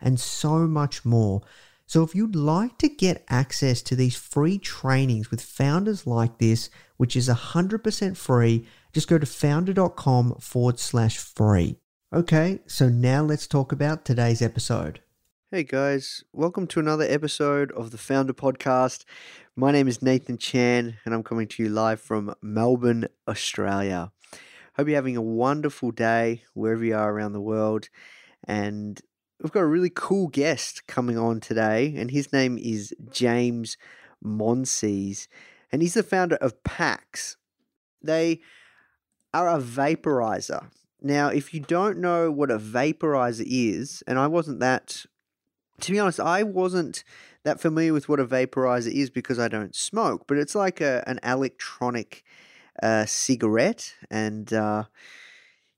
and so much more. So, if you'd like to get access to these free trainings with founders like this, which is 100% free, just go to foundr.com forward slash free. Okay, so now let's talk about today's episode. Hey guys, welcome to another episode of the Foundr Podcast. My name is Nathan Chan, and I'm coming to you live from Melbourne, Australia. Hope you're having a wonderful day wherever you are around the world. And we've got a really cool guest coming on today, and his name is James Monsees, and he's the founder of PAX. They are a vaporizer. Now, if you don't know what a vaporizer is, and I wasn't that, to be honest, I wasn't that familiar with what a vaporizer is because I don't smoke, but it's like a, an electronic uh, cigarette. And uh,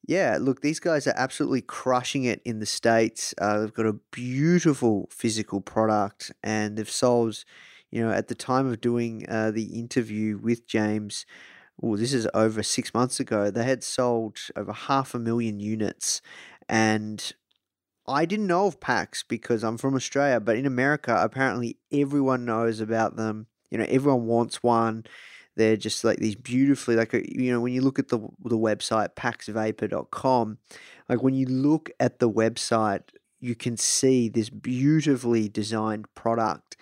yeah, look, these guys are absolutely crushing it in the States. Uh, they've got a beautiful physical product and they've sold, you know, at the time of doing uh, the interview with James, well, this is over six months ago, they had sold over half a million units. And I didn't know of PAX because I'm from Australia, but in America, apparently everyone knows about them. You know, everyone wants one. They're just like these beautifully, like, uh, you know, when you look at the, the website, paxvapor.com, like when you look at the website, you can see this beautifully designed product.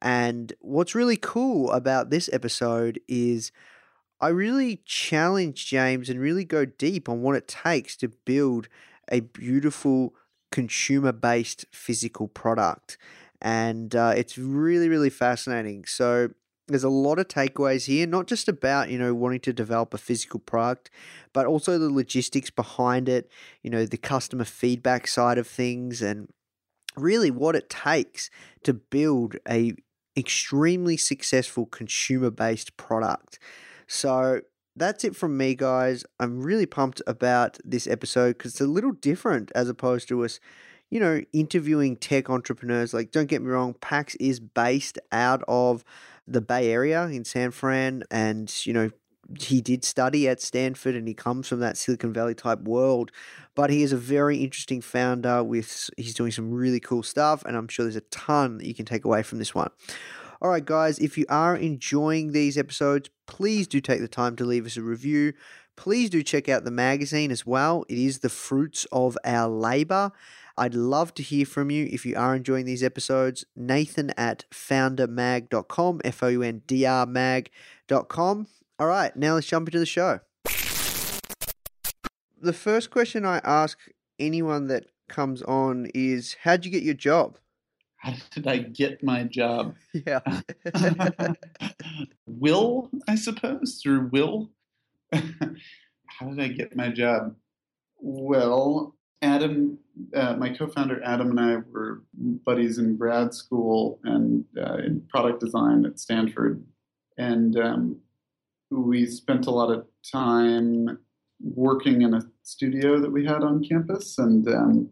And what's really cool about this episode is I really challenge James and really go deep on what it takes to build a beautiful consumer based physical product. And uh, it's really, really fascinating. So, there's a lot of takeaways here, not just about, you know, wanting to develop a physical product, but also the logistics behind it, you know, the customer feedback side of things, and really what it takes to build a extremely successful consumer based product. So, that's it from me, guys. I'm really pumped about this episode because it's a little different as opposed to us, you know, interviewing tech entrepreneurs. Like, don't get me wrong, PAX is based out of the Bay Area in San Fran, and, you know, he did study at Stanford and he comes from that Silicon Valley type world. But he is a very interesting founder with, he's doing some really cool stuff, and I'm sure there's a ton that you can take away from this one. All right, guys, if you are enjoying these episodes, please do take the time to leave us a review. Please do check out the magazine as well. It is the fruits of our labor. I'd love to hear from you if you are enjoying these episodes. Nathan at foundrmag.com, F O U N D R mag.com. All right, now let's jump into the show. The first question I ask anyone that comes on is How'd you get your job? How did I get my job? Yeah. will, I suppose, through will. How did I get my job? Well, Adam, uh, my co-founder Adam and I were buddies in grad school and uh, in product design at Stanford, and um, we spent a lot of time working in a studio that we had on campus. And um,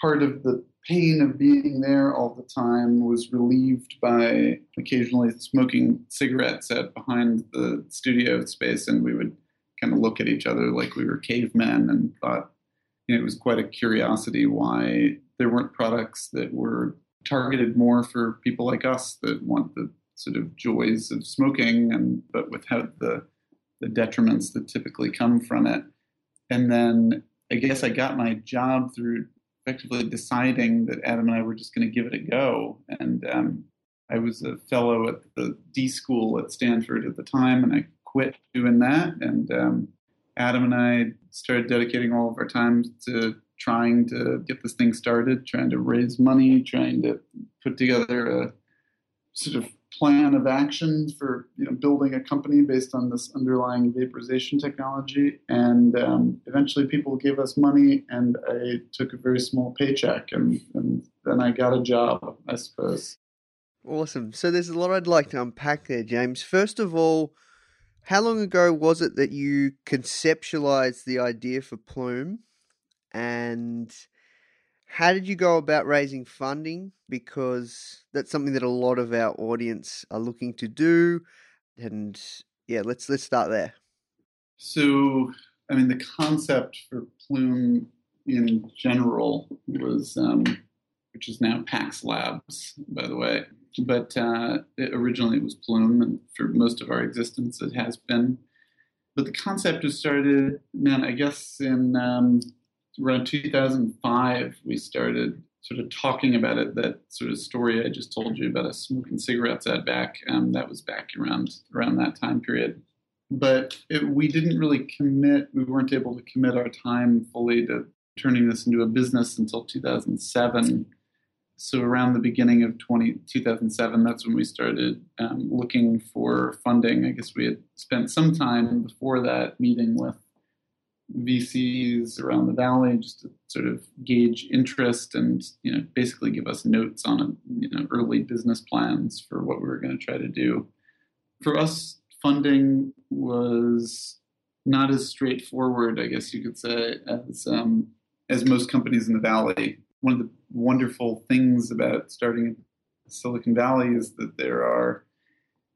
part of the pain of being there all the time was relieved by occasionally smoking cigarettes out behind the studio space, and we would kind of look at each other like we were cavemen and thought you know, it was quite a curiosity why there weren't products that were targeted more for people like us that want the sort of joys of smoking and but without the the detriments that typically come from it. And then I guess I got my job through effectively deciding that Adam and I were just going to give it a go. And um, I was a fellow at the D school at Stanford at the time, and I quit doing that. And um, Adam and I started dedicating all of our time to trying to get this thing started, trying to raise money, trying to put together a sort of plan of action for you know building a company based on this underlying vaporization technology. And um, eventually, people gave us money, and I took a very small paycheck, and, and then I got a job, I suppose. Awesome. So there's a lot I'd like to unpack there, James. First of all, how long ago was it that you conceptualized the idea for Ploom? And how did you go about raising funding? Because that's something that a lot of our audience are looking to do. And yeah, let's let's start there. So, I mean, the concept for Ploom in general was, um, which is now Pax Labs, by the way, but uh, it originally it was Ploom, and for most of our existence, it has been. But the concept was started, man, I guess in um, around 2005, we started sort of talking about it. That sort of story I just told you about us smoking cigarettes at back, um, that was back around around that time period. But it, we didn't really commit. We weren't able to commit our time fully to turning this into a business until 2007 so around the beginning of 20, 2007, that's when we started um, looking for funding. I guess we had spent some time before that meeting with VCs around the valley just to sort of gauge interest and you know basically give us notes on a, you know early business plans for what we were going to try to do. For us, funding was not as straightforward, I guess you could say, as um, as most companies in the valley one of the wonderful things about starting in Silicon Valley is that there are,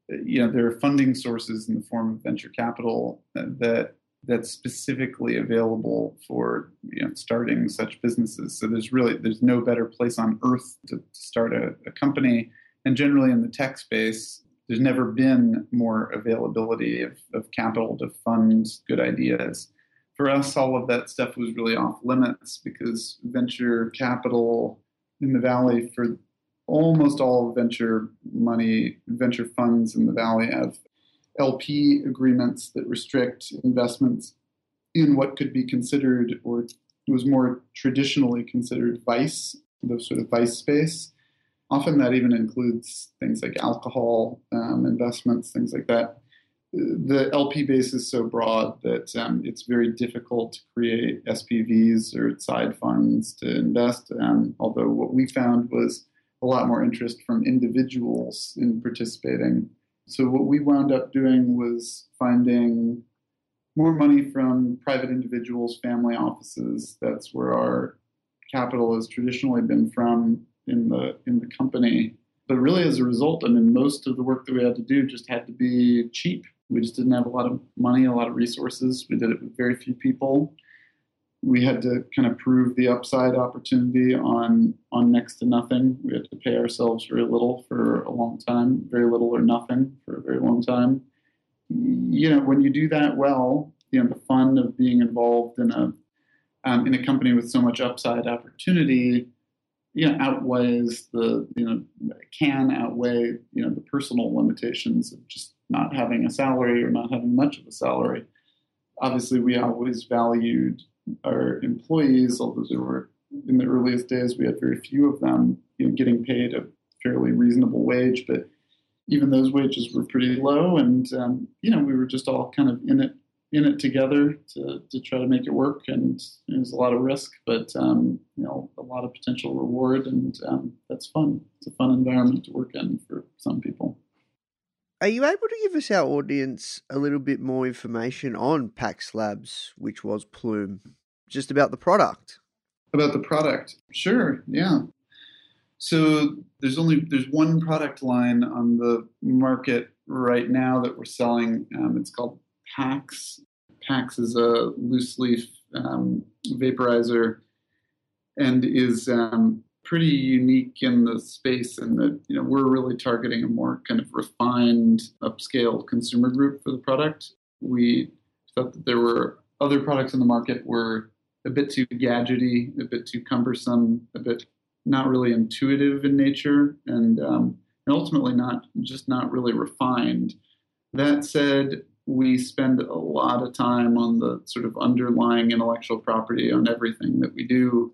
you know, there are funding sources in the form of venture capital uh, that that's specifically available for you know starting such businesses. So there's really there's no better place on earth to, to start a, a company, and generally in the tech space, there's never been more availability of, of capital to fund good ideas for us, all of that stuff was really off limits because venture capital in the valley for almost all venture money, venture funds in the valley have LP agreements that restrict investments in what could be considered or was more traditionally considered vice, the sort of vice space. Often that even includes things like alcohol um, investments, things like that the LP base is so broad that um, it's very difficult to create SPVs or side funds to invest. Um, although what we found was a lot more interest from individuals in participating. So what we wound up doing was finding more money from private individuals, family offices. That's where our capital has traditionally been from in the in the company. But really, as a result, I mean, most of the work that we had to do just had to be cheap we just didn't have a lot of money, a lot of resources. We did it with very few people. We had to kind of prove the upside opportunity on on next to nothing. We had to pay ourselves very little for a long time, very little or nothing for a very long time. You know, when you do that well, you know the fun of being involved in a um, in a company with so much upside opportunity you know outweighs the you know can outweigh you know the personal limitations of just not having a salary or not having much of a salary. Obviously, we always valued our employees, although there were in the earliest days we had very few of them, you know, getting paid a fairly reasonable wage, but even those wages were pretty low, and um, you know we were just all kind of in it in it together to, to try to make it work. And it was a lot of risk, but um, you know, a lot of potential reward, and um, that's fun. It's a fun environment to work in for some people. Are you able to give us our audience a little bit more information on Pax Labs, which was Ploom, just about the product? About the product, sure, yeah. So there's only there's one product line on the market right now that we're selling. Um, it's called Pax. Pax is a loose leaf um, vaporizer and is um, pretty unique in the space in that you know we're really targeting a more kind of refined, upscale consumer group for the product. We thought that there were other products in the market were a bit too gadgety, a bit too cumbersome, a bit not really intuitive in nature, and um, and ultimately not just not really refined. That said, we spend a lot of time on the sort of underlying intellectual property on everything that we do.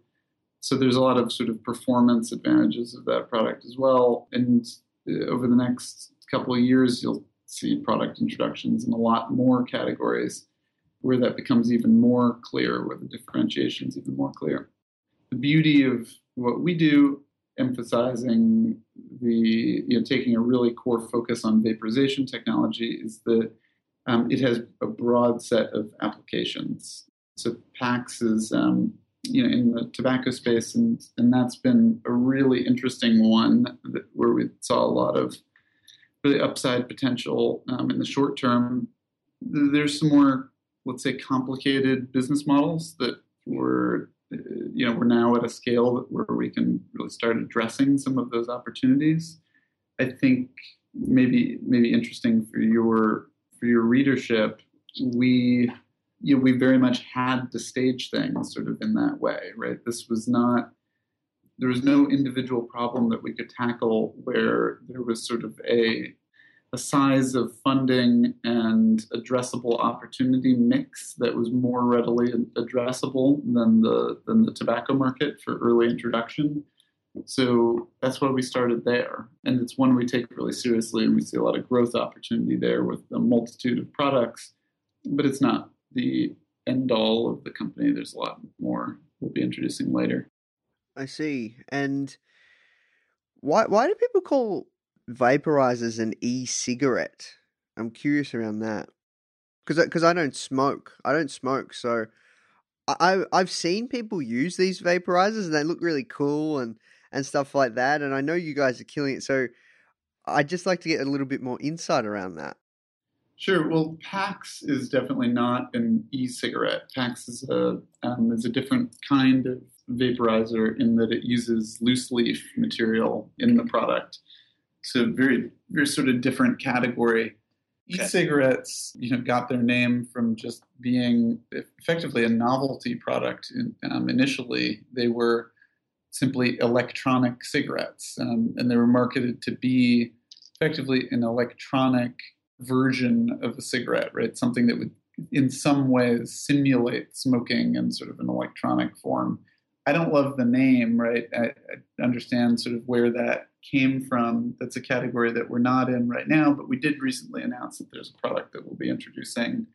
So there's a lot of sort of performance advantages of that product as well. And uh, over the next couple of years, you'll see product introductions in a lot more categories where that becomes even more clear, where the differentiation is even more clear. The beauty of what we do, emphasizing the, you know, taking a really core focus on vaporization technology, is that um, it has a broad set of applications. So PAX is, um, you know, in the tobacco space, and and that's been a really interesting one where we saw a lot of really upside potential um, in the short term. There's some more, let's say, complicated business models that were, you know, we're now at a scale where we can really start addressing some of those opportunities. I think maybe maybe interesting for your for your readership, we you know, we very much had to stage things sort of in that way, right? This was not there was no individual problem that we could tackle where there was sort of a a size of funding and addressable opportunity mix that was more readily addressable than the than the tobacco market for early introduction. So that's why we started there. And it's one we take really seriously, and we see a lot of growth opportunity there with a multitude of products. But it's not the end all of the company. There's a lot more we'll be introducing later. I see. And why why do people call vaporizers an e-cigarette? I'm curious around that. Because because I don't smoke. I don't smoke, so I I've seen people use these vaporizers and they look really cool and and stuff like that. And I know you guys are killing it, so I'd just like to get a little bit more insight around that. Sure. Well, PAX is definitely not an e-cigarette. PAX is a um, is a different kind of vaporizer in that it uses loose leaf material in the product. So very very sort of different category. Okay. E-cigarettes, you know, got their name from just being effectively a novelty product. Um, initially, they were simply electronic cigarettes, um, and they were marketed to be effectively an electronic version of a cigarette, right? Something that would, in some ways, simulate smoking in sort of an electronic form. I don't love the name, right? I, I understand sort of where that came from. That's a category that we're not in right now, but we did recently announce that there's a product that we'll be introducing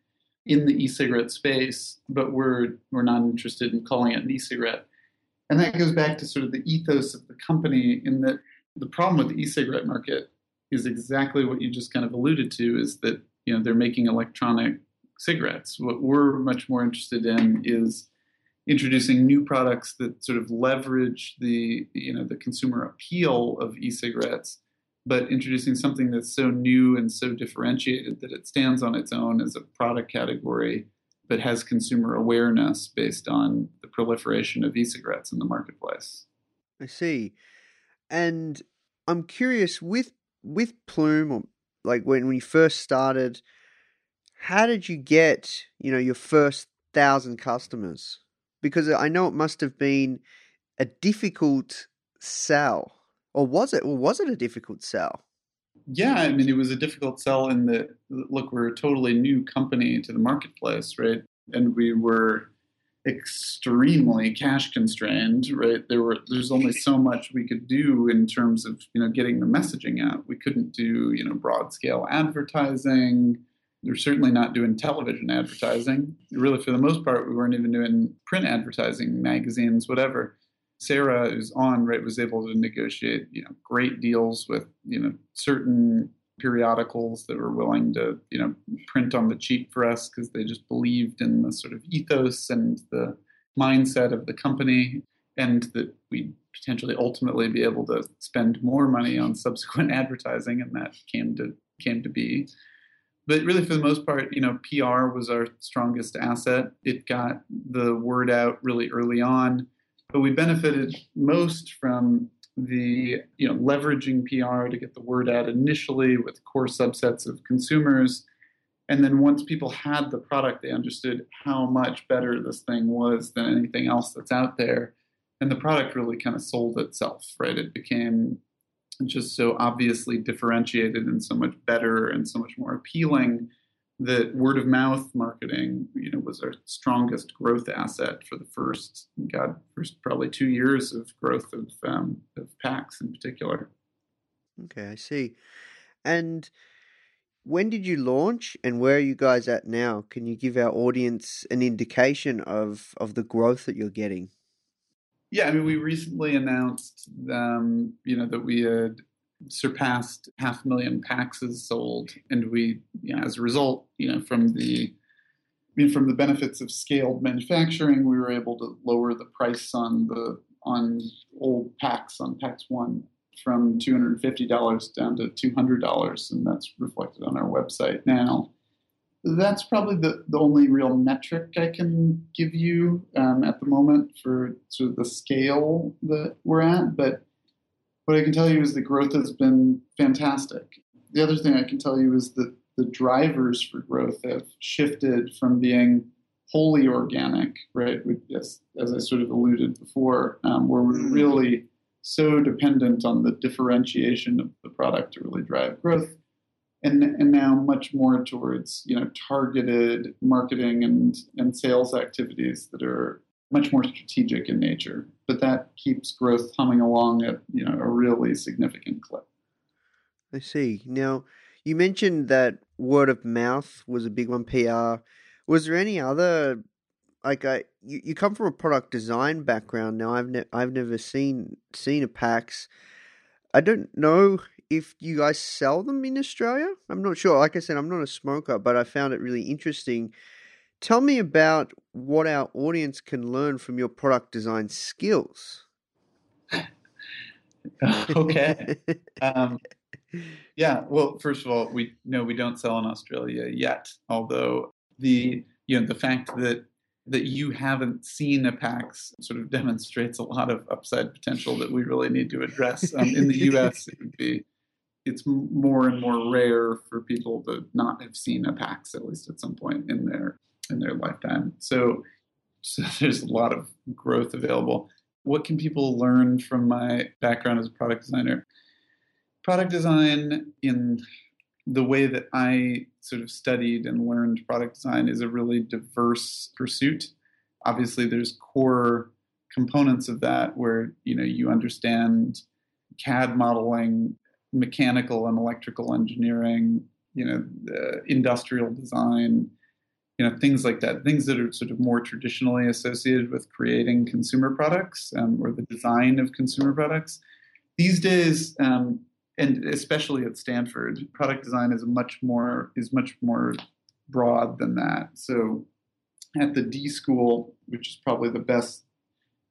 in the e-cigarette space, but we're we're not interested in calling it an e-cigarette. And that goes back to sort of the ethos of the company in that the problem with the e-cigarette market is exactly what you just kind of alluded to is that you know they're making electronic cigarettes. What we're much more interested in is introducing new products that sort of leverage the you know the consumer appeal of e-cigarettes but introducing something that's so new and so differentiated that it stands on its own as a product category but has consumer awareness based on the proliferation of e-cigarettes in the marketplace. I see. And I'm curious with with Ploom or like when we first started, how did you get, you know, your first thousand customers? Because I know it must have been a difficult sell. Or was it? Or was it a difficult sell? Yeah, I mean, it was a difficult sell in that, look, we're a totally new company to the marketplace, right? And we were extremely cash constrained, right? There were there's only so much we could do in terms of you know getting the messaging out. We couldn't do you know broad scale advertising. We're certainly not doing television advertising. Really, for the most part, we weren't even doing print advertising, magazines, whatever. Sarah, who's on, right, was able to negotiate, you know, great deals with, you know, certain periodicals that were willing to, you know, print on the cheap for us because they just believed in the sort of ethos and the mindset of the company. and that we'd potentially ultimately be able to spend more money on subsequent advertising, and that came to came to be. But really, for the most part, you know, PR was our strongest asset. It got the word out really early on, but we benefited most from the you know leveraging PR to get the word out initially with core subsets of consumers. And then once people had the product, they understood how much better this thing was than anything else that's out there. And the product really kind of sold itself, right? It became just so obviously differentiated and so much better and so much more appealing that word of mouth marketing, you know, was our strongest growth asset for the first, God, first probably two years of growth of um, of PAX in particular. Okay, I see. And when did you launch, and where are you guys at now? Can you give our audience an indication of of the growth that you're getting? Yeah, I mean, we recently announced, um, you know, that we had surpassed half a million PAXs sold, and we, you know, as a result, you know, from the I mean, from the benefits of scaled manufacturing, we were able to lower the price on the on old PAX on PAX One from two hundred and fifty dollars down to two hundred dollars, and that's reflected on our website now. That's probably the, the only real metric I can give you um, at the moment for sort of the scale that we're at. But what I can tell you is the growth has been fantastic. The other thing I can tell you is that the drivers for growth have shifted from being wholly organic, right? As, as I sort of alluded before, um, where we're mm-hmm. really so dependent on the differentiation of the product to really drive growth and and now much more towards you know targeted marketing and and sales activities that are much more strategic in nature. But that keeps growth humming along at you know a really significant clip. I see. Now you mentioned that word of mouth was a big one. PR. Was there any other like I you, you come from a product design background. Now I've ne- I've never seen seen a PAX. I don't know if you guys sell them in Australia. I'm not sure. Like I said, I'm not a smoker, but I found it really interesting. Tell me about what our audience can learn from your product design skills. okay. um, yeah. Well, first of all, we no, we don't sell in Australia yet. Although the you know the fact that that you haven't seen a PAX sort of demonstrates a lot of upside potential that we really need to address. Um, in the U.S., it would be it's more and more rare for people to not have seen a PAX at least at some point in their in their lifetime. So, so there's a lot of growth available. What can people learn from my background as a product designer? Product design in the way that I sort of studied and learned product design is a really diverse pursuit. Obviously, there's core components of that where you know you understand CAD modeling mechanical and electrical engineering, you know, uh, industrial design, you know, things like that, things that are sort of more traditionally associated with creating consumer products um, or the design of consumer products. These days, um, and especially at Stanford, product design is much more is much more broad than that. So, at the D school, which is probably the best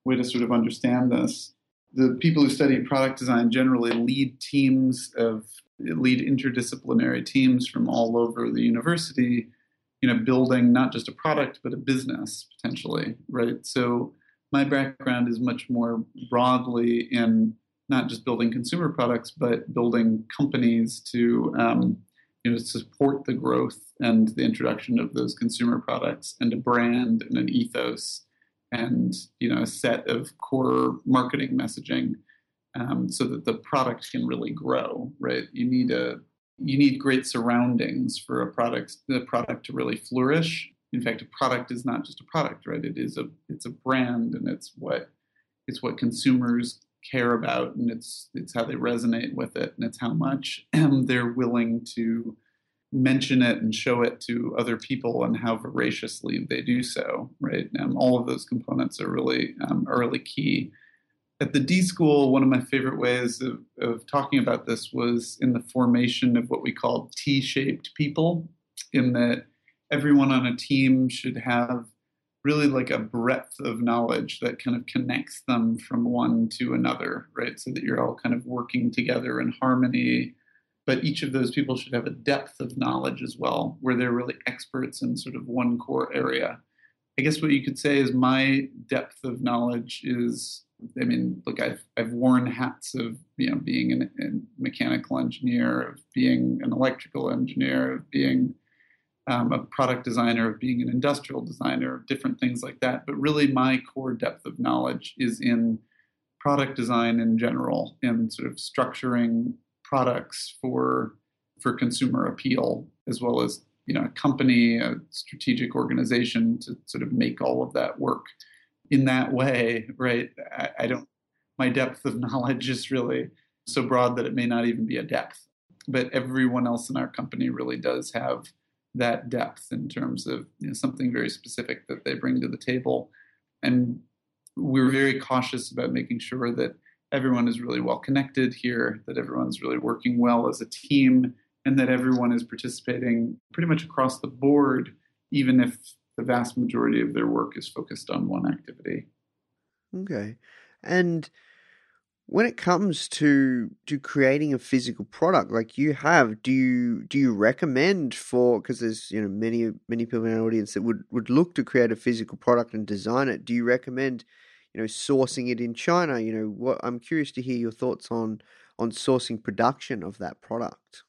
way to sort of understand this, the people who study product design generally lead teams of lead interdisciplinary teams from all over the university you know building not just a product but a business potentially right? So my background is much more broadly in not just building consumer products but building companies to um, you know support the growth and the introduction of those consumer products and a brand and an ethos and you know a set of core marketing messaging um, so that the product can really grow right? You need a you need great surroundings for a product the product to really flourish in fact a product is not just a product right it is a it's a brand and it's what it's what consumers care about and it's it's how they resonate with it and it's how much they're willing to mention it and show it to other people and how voraciously they do so, right? Um, all of those components are really um, are really key. At the D School, one of my favorite ways of, of talking about this was in the formation of what we call T-shaped people, in that everyone on a team should have really like a breadth of knowledge that kind of connects them from one to another, right? So that you're all kind of working together in harmony. But each of those people should have a depth of knowledge as well, where they're really experts in sort of one core area. I guess what you could say is my depth of knowledge is I mean, look, I've I've worn hats of you know being a mechanical engineer, of being an electrical engineer, of being um, a product designer, of being an industrial designer, of different things like that. But really, my core depth of knowledge is in product design in general, and sort of structuring products for for consumer appeal, as well as you know a company, a strategic organization to sort of make all of that work in that way, right? I, I don't. My depth of knowledge is really so broad that it may not even be a depth. But everyone else in our company really does have that depth in terms of you know, something very specific that they bring to the table. And we're very cautious about making sure that everyone is really well connected here, that everyone's really working well as a team, and that everyone is participating pretty much across the board, even if the vast majority of their work is focused on one activity. Okay. And when it comes to to creating a physical product like you have do you do you recommend for because there's you know many many people in our audience that would would look to create a physical product and design it do you recommend you know sourcing it in china you know what i'm curious to hear your thoughts on on sourcing production of that product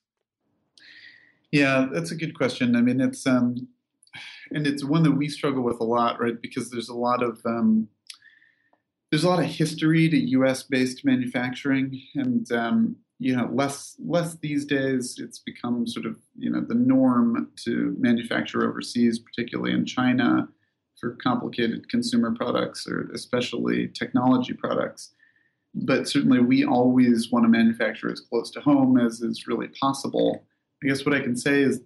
yeah that's a good question i mean it's um and it's one that we struggle with a lot right because there's a lot of um there's a lot of history to U.S. based manufacturing, and um, you know less less these days. It's become sort of you know the norm to manufacture overseas, particularly in China, for complicated consumer products or especially technology products. But certainly, we always want to manufacture as close to home as is really possible. I guess what I can say is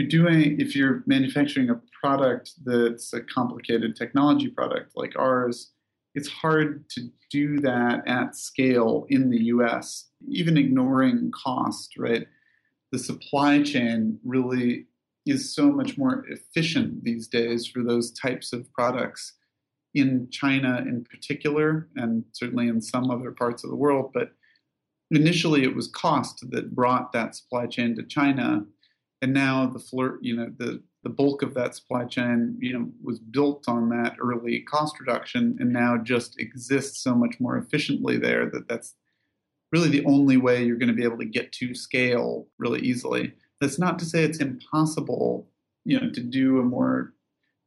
you're doing if you're manufacturing a product that's a complicated technology product like ours it's hard to do that at scale in the US, even ignoring cost, right? The supply chain really is so much more efficient these days for those types of products in China in particular, and certainly in some other parts of the world. But initially, it was cost that brought that supply chain to China, and now the flirt, you know, the the bulk of that supply chain, you know, was built on that early cost reduction, and now just exists so much more efficiently there that that's really the only way you're going to be able to get to scale really easily. That's not to say it's impossible, you know, to do a more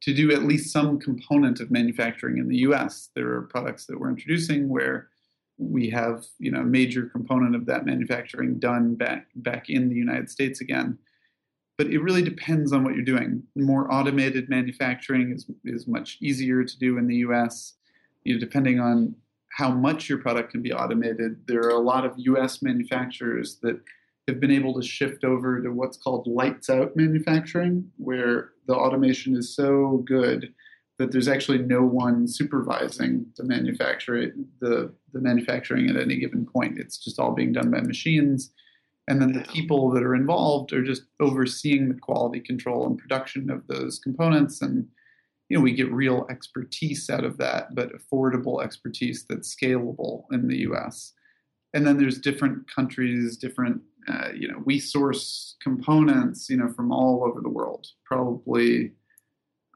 to do at least some component of manufacturing in the U.S. There are products that we're introducing where we have, you know, a major component of that manufacturing done back back in the United States again but it really depends on what you're doing. More automated manufacturing is, is much easier to do in the US. You know, depending on how much your product can be automated, there are a lot of US manufacturers that have been able to shift over to what's called lights out manufacturing, where the automation is so good that there's actually no one supervising the manufacture the, the manufacturing at any given point. It's just all being done by machines and then the people that are involved are just overseeing the quality control and production of those components. And you know we get real expertise out of that but affordable expertise that's scalable in the us and then there's different countries different uh, you know we source components you know from all over the world. Probably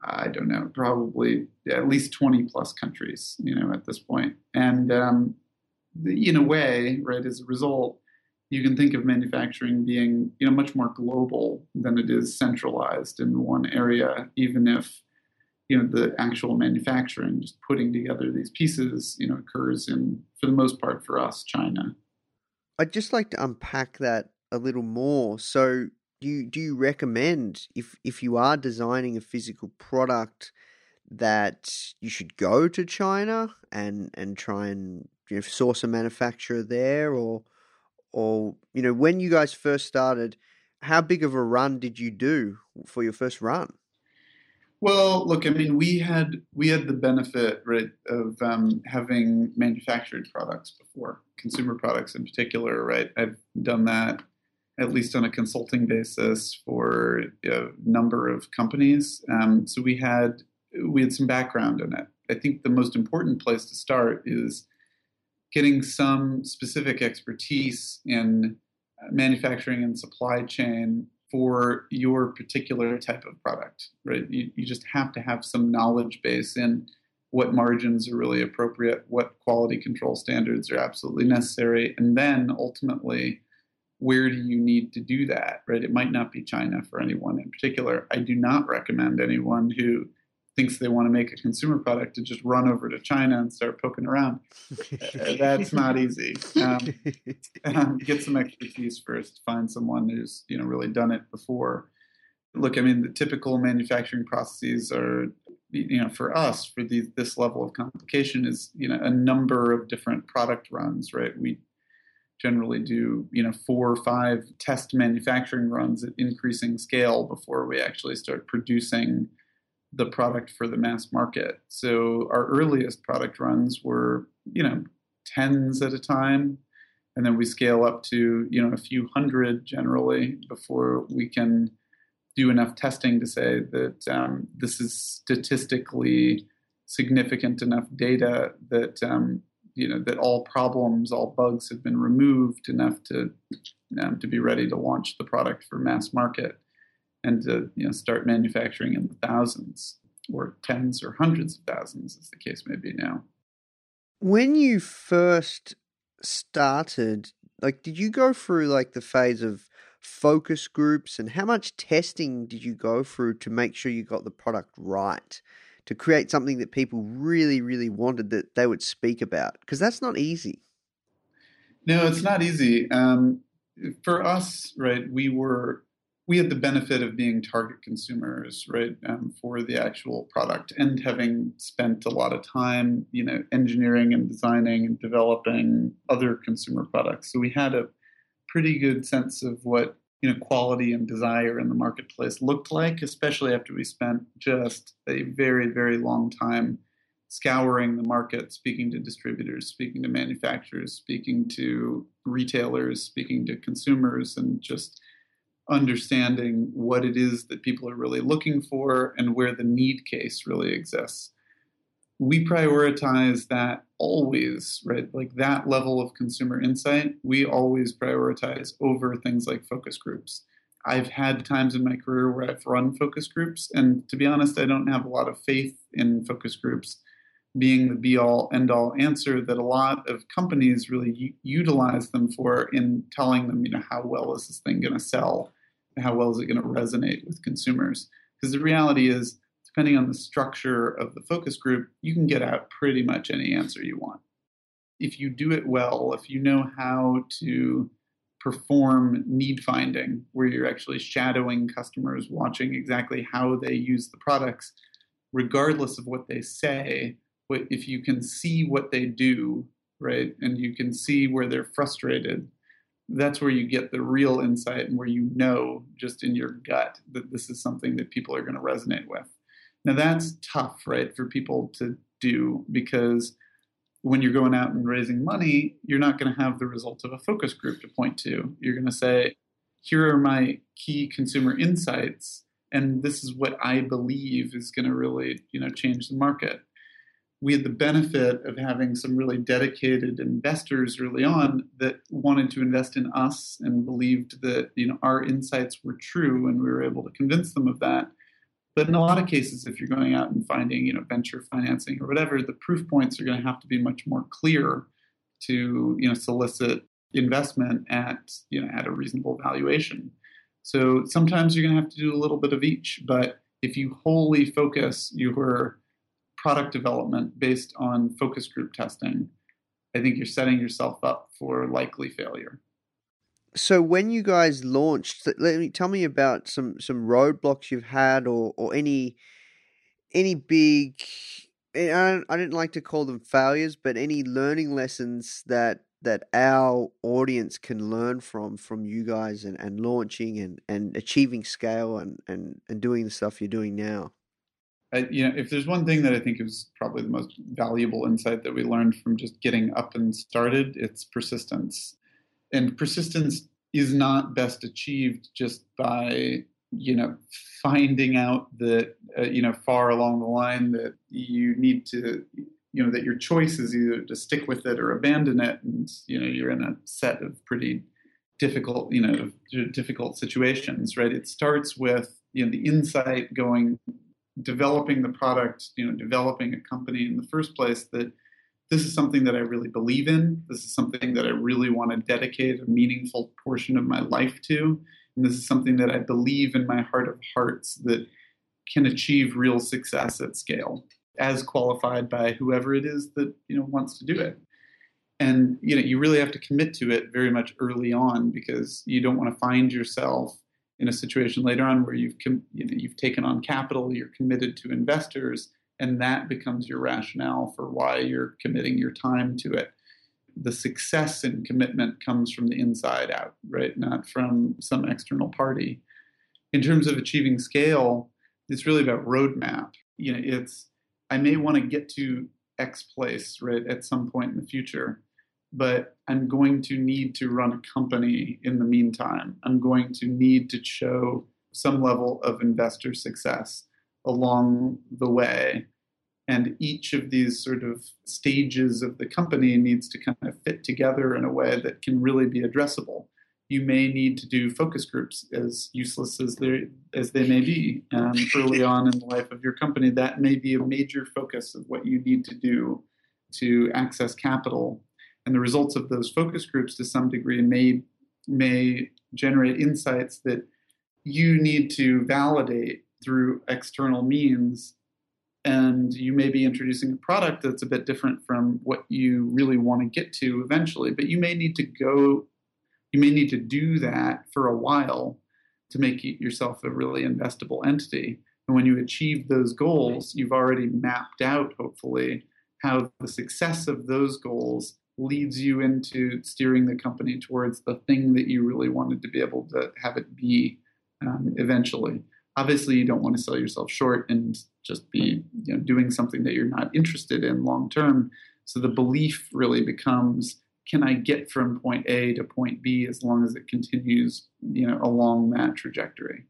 i don't know probably at least 20 plus countries you know at this point. And um, in a way right as a result you can think of manufacturing being you know much more global than it is centralized in one area even if you know the actual manufacturing just putting together these pieces you know occurs in for the most part for us china. I'd just like to unpack that a little more. So do you do you recommend if if you are designing a physical product that you should go to china and and try and you know, source a manufacturer there or or you know when you guys first started how big of a run did you do for your first run well look i mean we had we had the benefit right of um, having manufactured products before consumer products in particular right i've done that at least on a consulting basis for a number of companies um, so we had we had some background in it. I think the most important place to start is getting some specific expertise in uh, manufacturing and supply chain for your particular type of product, right? You, you just have to have some knowledge base in what margins are really appropriate, what quality control standards are absolutely necessary, and then ultimately, where do you need to do that, right? It might not be China for anyone in particular. I do not recommend anyone who thinks they want to make a consumer product to just run over to China and start poking around. That's not easy. Um, um, get some expertise first. Find someone who's you know really done it before. Look, I mean, the typical manufacturing processes are you know for us for this level of complication is you know a number of different product runs, right? We generally do you know four or five test manufacturing runs at increasing scale before we actually start producing the product for the mass market. So our earliest product runs were, you know, tens at a time, and then we scale up to, you know, a few hundred generally before we can do enough testing to say that um, this is statistically significant enough data that um, you know that all problems, all bugs have been removed enough to um, to be ready to launch the product for mass market and to you know start manufacturing in the thousands or tens or hundreds of thousands, as the case may be now. When you first started, like, did you go through like the phase of focus groups, and how much testing did you go through to make sure you got the product right? To create something that people really, really wanted that they would speak about, because that's not easy. No, it's not easy. Um, for us, right, we were we had the benefit of being target consumers, right, um, for the actual product, and having spent a lot of time, you know, engineering and designing and developing other consumer products. So we had a pretty good sense of what you know quality and desire in the marketplace looked like, especially after we spent just a very very long time scouring the market, speaking to distributors, speaking to manufacturers, speaking to retailers, speaking to consumers, and just understanding what it is that people are really looking for and where the need case really exists. We prioritize that always, right? Like that level of consumer insight, we always prioritize over things like focus groups. I've had times in my career where I've run focus groups, and to be honest, I don't have a lot of faith in focus groups being the be all end all answer that a lot of companies really u- utilize them for in telling them, you know, how well is this thing going to sell how well is it going to resonate with consumers? Because the reality is, depending on the structure of the focus group, you can get out pretty much any answer you want. If you do it well, if you know how to perform need finding, where you're actually shadowing customers, watching exactly how they use the products, regardless of what they say, if you can see what they do, right, and you can see where they're frustrated, that's where you get the real insight and where you know just in your gut that this is something that people are going to resonate with. Now that's tough, right, for people to do because when you're going out and raising money, you're not going to have the results of a focus group to point to. You're going to say, here are my key consumer insights, and this is what I believe is going to really, you know, change the market we had the benefit of having some really dedicated investors early on that wanted to invest in us and believed that you know our insights were true and we were able to convince them of that. But in a lot of cases if you're going out and finding you know venture financing or whatever the proof points are going to have to be much more clear to you know solicit investment at you know at a reasonable valuation. So sometimes you're going to have to do a little bit of each but if you wholly focus your product development based on focus group testing, I think you're setting yourself up for likely failure. So when you guys launched, let me tell me about some some roadblocks you've had, or or any any big. I, don't, I didn't like to call them failures, but any learning lessons that that our audience can learn from from you guys and, and launching and, and achieving scale and, and, and doing the stuff you're doing now. I, you know, if there's one thing that I think is probably the most valuable insight that we learned from just getting up and started, it's persistence. And persistence is not best achieved just by you know, finding out that, uh, you know, far along the line that you need to, you know, that your choice is either to stick with it or abandon it. And, you know, you're in a set of pretty difficult, you know, difficult situations, right? It starts with, you know, the insight going, developing the product, you know, developing a company in the first place that this is something that I really believe in. This is something that I really want to dedicate a meaningful portion of my life to. And this is something that I believe in my heart of hearts that can achieve real success at scale, as qualified by whoever it is that you know wants to do it. And you know, you really have to commit to it very much early on because you don't want to find yourself in a situation later on where you've you know, you've taken on capital, you're committed to investors, and that becomes your rationale for why you're committing your time to it. The success and commitment comes from the inside out right? Not from some external party. In terms of achieving scale it's really about roadmap. You know it's i may want to get to x place right at some point in the future but i'm going to need to run a company in the meantime i'm going to need to show some level of investor success along the way. And each of these sort of stages of the company needs to kind of fit together in a way that can really be addressable. You may need to do focus groups, as useless as they as they may be, um, early on in the life of your company. That may be a major focus of what you need to do to access capital. And the results of those focus groups, to some degree, may may generate insights that you need to validate through external means. And you may be introducing a product that's a bit different from what you really want to get to eventually but you may need to go you may need to do that for a while to make yourself a really investable entity. And when you achieve those goals you've already mapped out hopefully how the success of those goals leads you into steering the company towards the thing that you really wanted to be able to have it be um, eventually obviously you don't want to sell yourself short and just be you know, doing something that you're not interested in long term. So the belief really becomes can I get from point A to point B as long as it continues, you know, along that trajectory.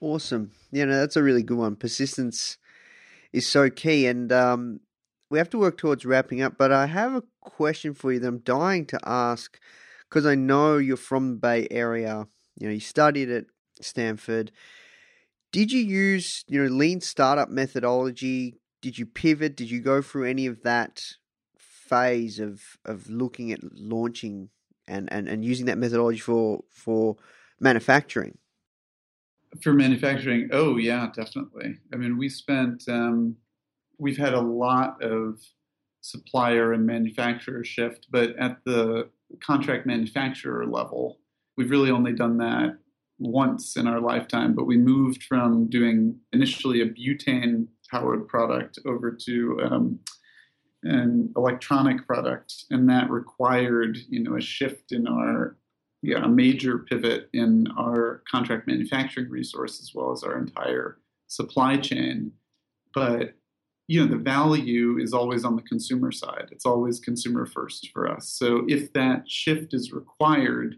Awesome. Yeah, know, that's a really good one. Persistence is so key. And um, we have to work towards wrapping up. But I have a question for you that I'm dying to ask because I know you're from the Bay Area. You know, you studied at Stanford. Did you use, you know, lean startup methodology? Did you pivot? Did you go through any of that phase of of looking at launching and, and, and using that methodology for for manufacturing? For manufacturing, oh yeah, definitely. I mean, we spent um, we've had a lot of supplier and manufacturer shift, but at the contract manufacturer level, we've really only done that once in our lifetime, but we moved from doing initially a butane powered product over to um, an electronic product, and that required you know a shift in our yeah a major pivot in our contract manufacturing resource as well as our entire supply chain. But you know the value is always on the consumer side. It's always consumer first for us. So if that shift is required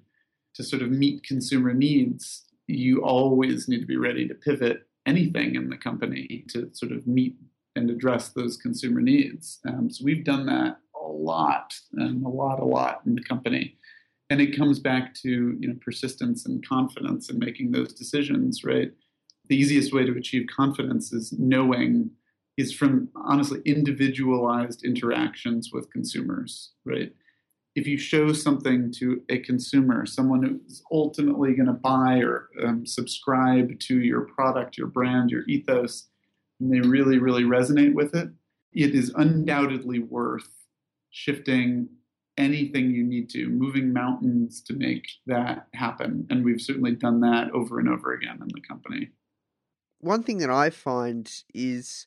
to sort of meet consumer needs, you always need to be ready to pivot anything in the company to sort of meet and address those consumer needs. Um, so we've done that a lot, and a lot, a lot in the company. And it comes back to you know persistence and confidence in making those decisions, right? The easiest way to achieve confidence is knowing is from honestly individualized interactions with consumers, right? if you show something to a consumer, someone who's ultimately going to buy or um, subscribe to your product, your brand, your ethos, and they really, really resonate with it, it is undoubtedly worth shifting anything you need to, moving mountains to make that happen. And we've certainly done that over and over again in the company. One thing that I find is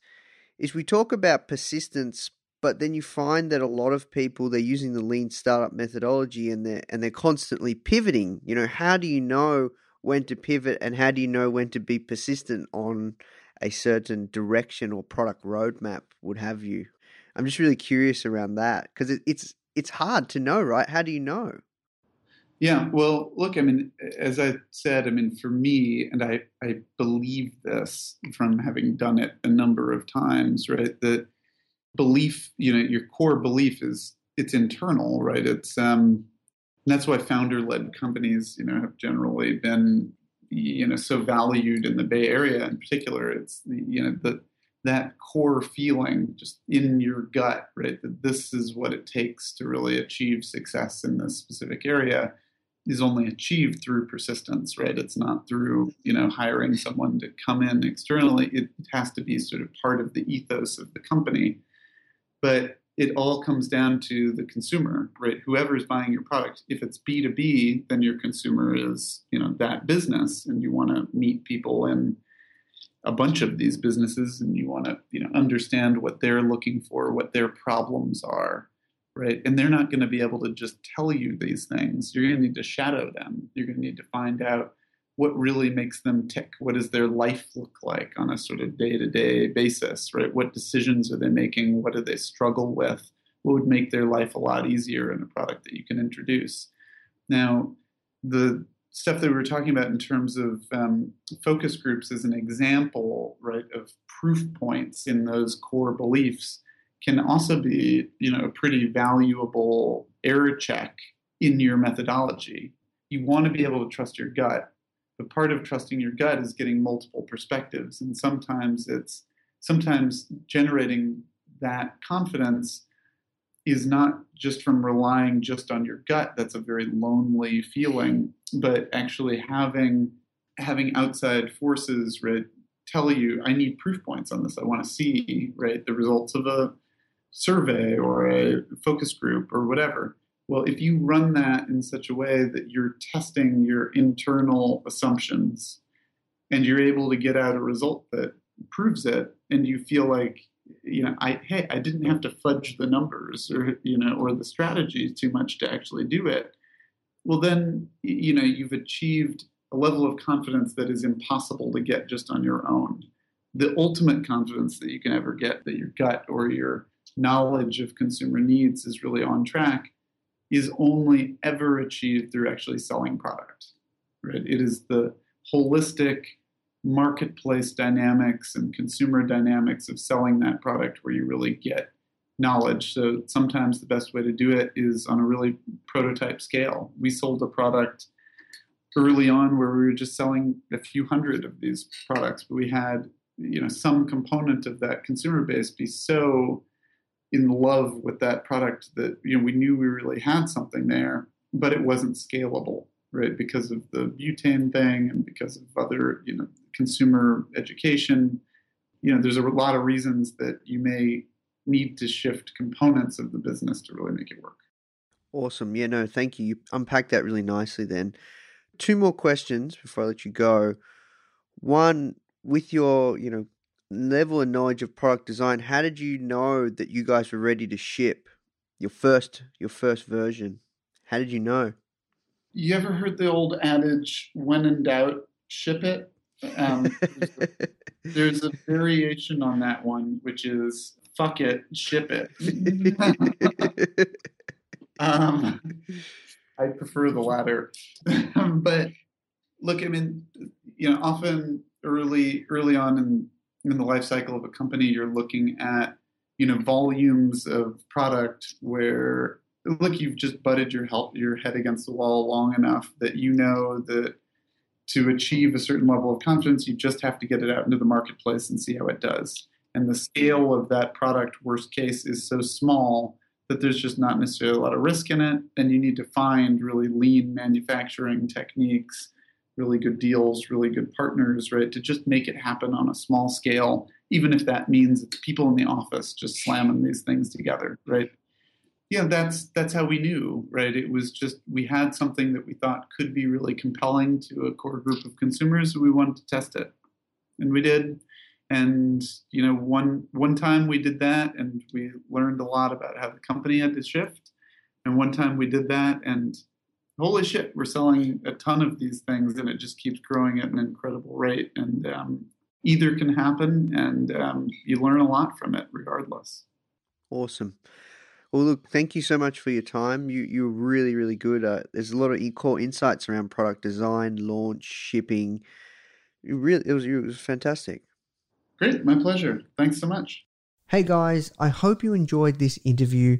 is we talk about persistence, but then you find that a lot of people they're using the lean startup methodology and they're and they're constantly pivoting. You know how do you know when to pivot and how do you know when to be persistent on a certain direction or product roadmap would have you? I'm just really curious around that because it, it's it's hard to know right? How do you know Yeah, well, look, I mean, as I said, I mean, for me, and I, I believe this from having done it a number of times, right? That belief, you know, your core belief is it's internal, right? It's um, that's why founder-led companies, you know, have generally been, you know, so valued in the Bay Area in particular. It's you know, the that core feeling just in your gut, right? That this is what it takes to really achieve success in this specific area is only achieved through persistence, right? It's not through, you know, hiring someone to come in externally. It has to be sort of part of the ethos of the company. But it all comes down to the consumer, right? Whoever is buying your product. If it's B2B, then your consumer is, you know, that business and you want to meet people in a bunch of these businesses and you want to, you know, understand what they're looking for, what their problems are right? And they're not going to be able to just tell you these things. You're going to need to shadow them. You're going to need to find out what really makes them tick. What does their life look like on a sort of day to day basis, right? What decisions are they making? What do they struggle with? What would make their life a lot easier in a product that you can introduce? Now, the stuff that we were talking about in terms of um, focus groups is an example, right, of proof points in those core beliefs can also be, you know, a pretty valuable error check in your methodology. You want to be able to trust your gut, but part of trusting your gut is getting multiple perspectives, and sometimes it's sometimes generating that confidence is not just from relying just on your gut that's a very lonely feeling but actually having having outside forces right tell you i need proof points on this i want to see right the results of a survey or a focus group or whatever. Well, if you run that in such a way that you're testing your internal assumptions and you're able to get out a result that proves it, and you feel like, you know, I hey, I didn't have to fudge the numbers or you know or the strategy too much to actually do it. Well, then you know you've achieved a level of confidence that is impossible to get just on your own. The ultimate confidence that you can ever get that your gut or your knowledge of consumer needs is really on track is only ever achieved through actually selling product right? It is the holistic marketplace dynamics and consumer dynamics of selling that product where you really get knowledge. So sometimes the best way to do it is on a really prototype scale. We sold a product early on where we were just selling a few hundred of these products but we had you know some component of that consumer base be so in love with that product that you know we knew we really had something there, but it wasn't scalable, right? Because of the butane thing and because of other you know consumer education. You know, there's a lot of reasons that you may need to shift components of the business to really make it work. Awesome. Yeah, no, thank you. You unpacked that really nicely then. Two more questions before I let you go. One, with your, you know, level of knowledge of product design, how did you know that you guys were ready to ship your first your first version? How did you know? You ever heard the old adage, "When in doubt, ship it"? Um, there's, a, there's a variation on that one, which is "fuck it, ship it." um, I prefer the latter, but look, I mean, you know, often early early on in in the life cycle of a company, you're looking at you know volumes of product where look you've just butted your help your head against the wall long enough that you know that to achieve a certain level of confidence you just have to get it out into the marketplace and see how it does. And the scale of that product worst case is so small that there's just not necessarily a lot of risk in it and you need to find really lean manufacturing techniques really good deals, really good partners, right? To just make it happen on a small scale, even if that means it's people in the office just slamming these things together, right? Yeah, that's that's how we knew, right? It was just we had something that we thought could be really compelling to a core group of consumers, and we wanted to test it, and we did. And you know, one one time we did that, and we learned a lot about how the company had to shift. And one time we did that, and holy shit, we're selling a ton of these things and it just keeps growing at an incredible rate. And um, either can happen and um, you learn a lot from it regardless. Awesome. Well, look, thank you so much for your time. You you're really really good. Uh, there's a lot of core insights around product design, launch, shipping. You really, it was it was fantastic. Great, my pleasure. Thanks so much. Hey guys, I hope you enjoyed this interview.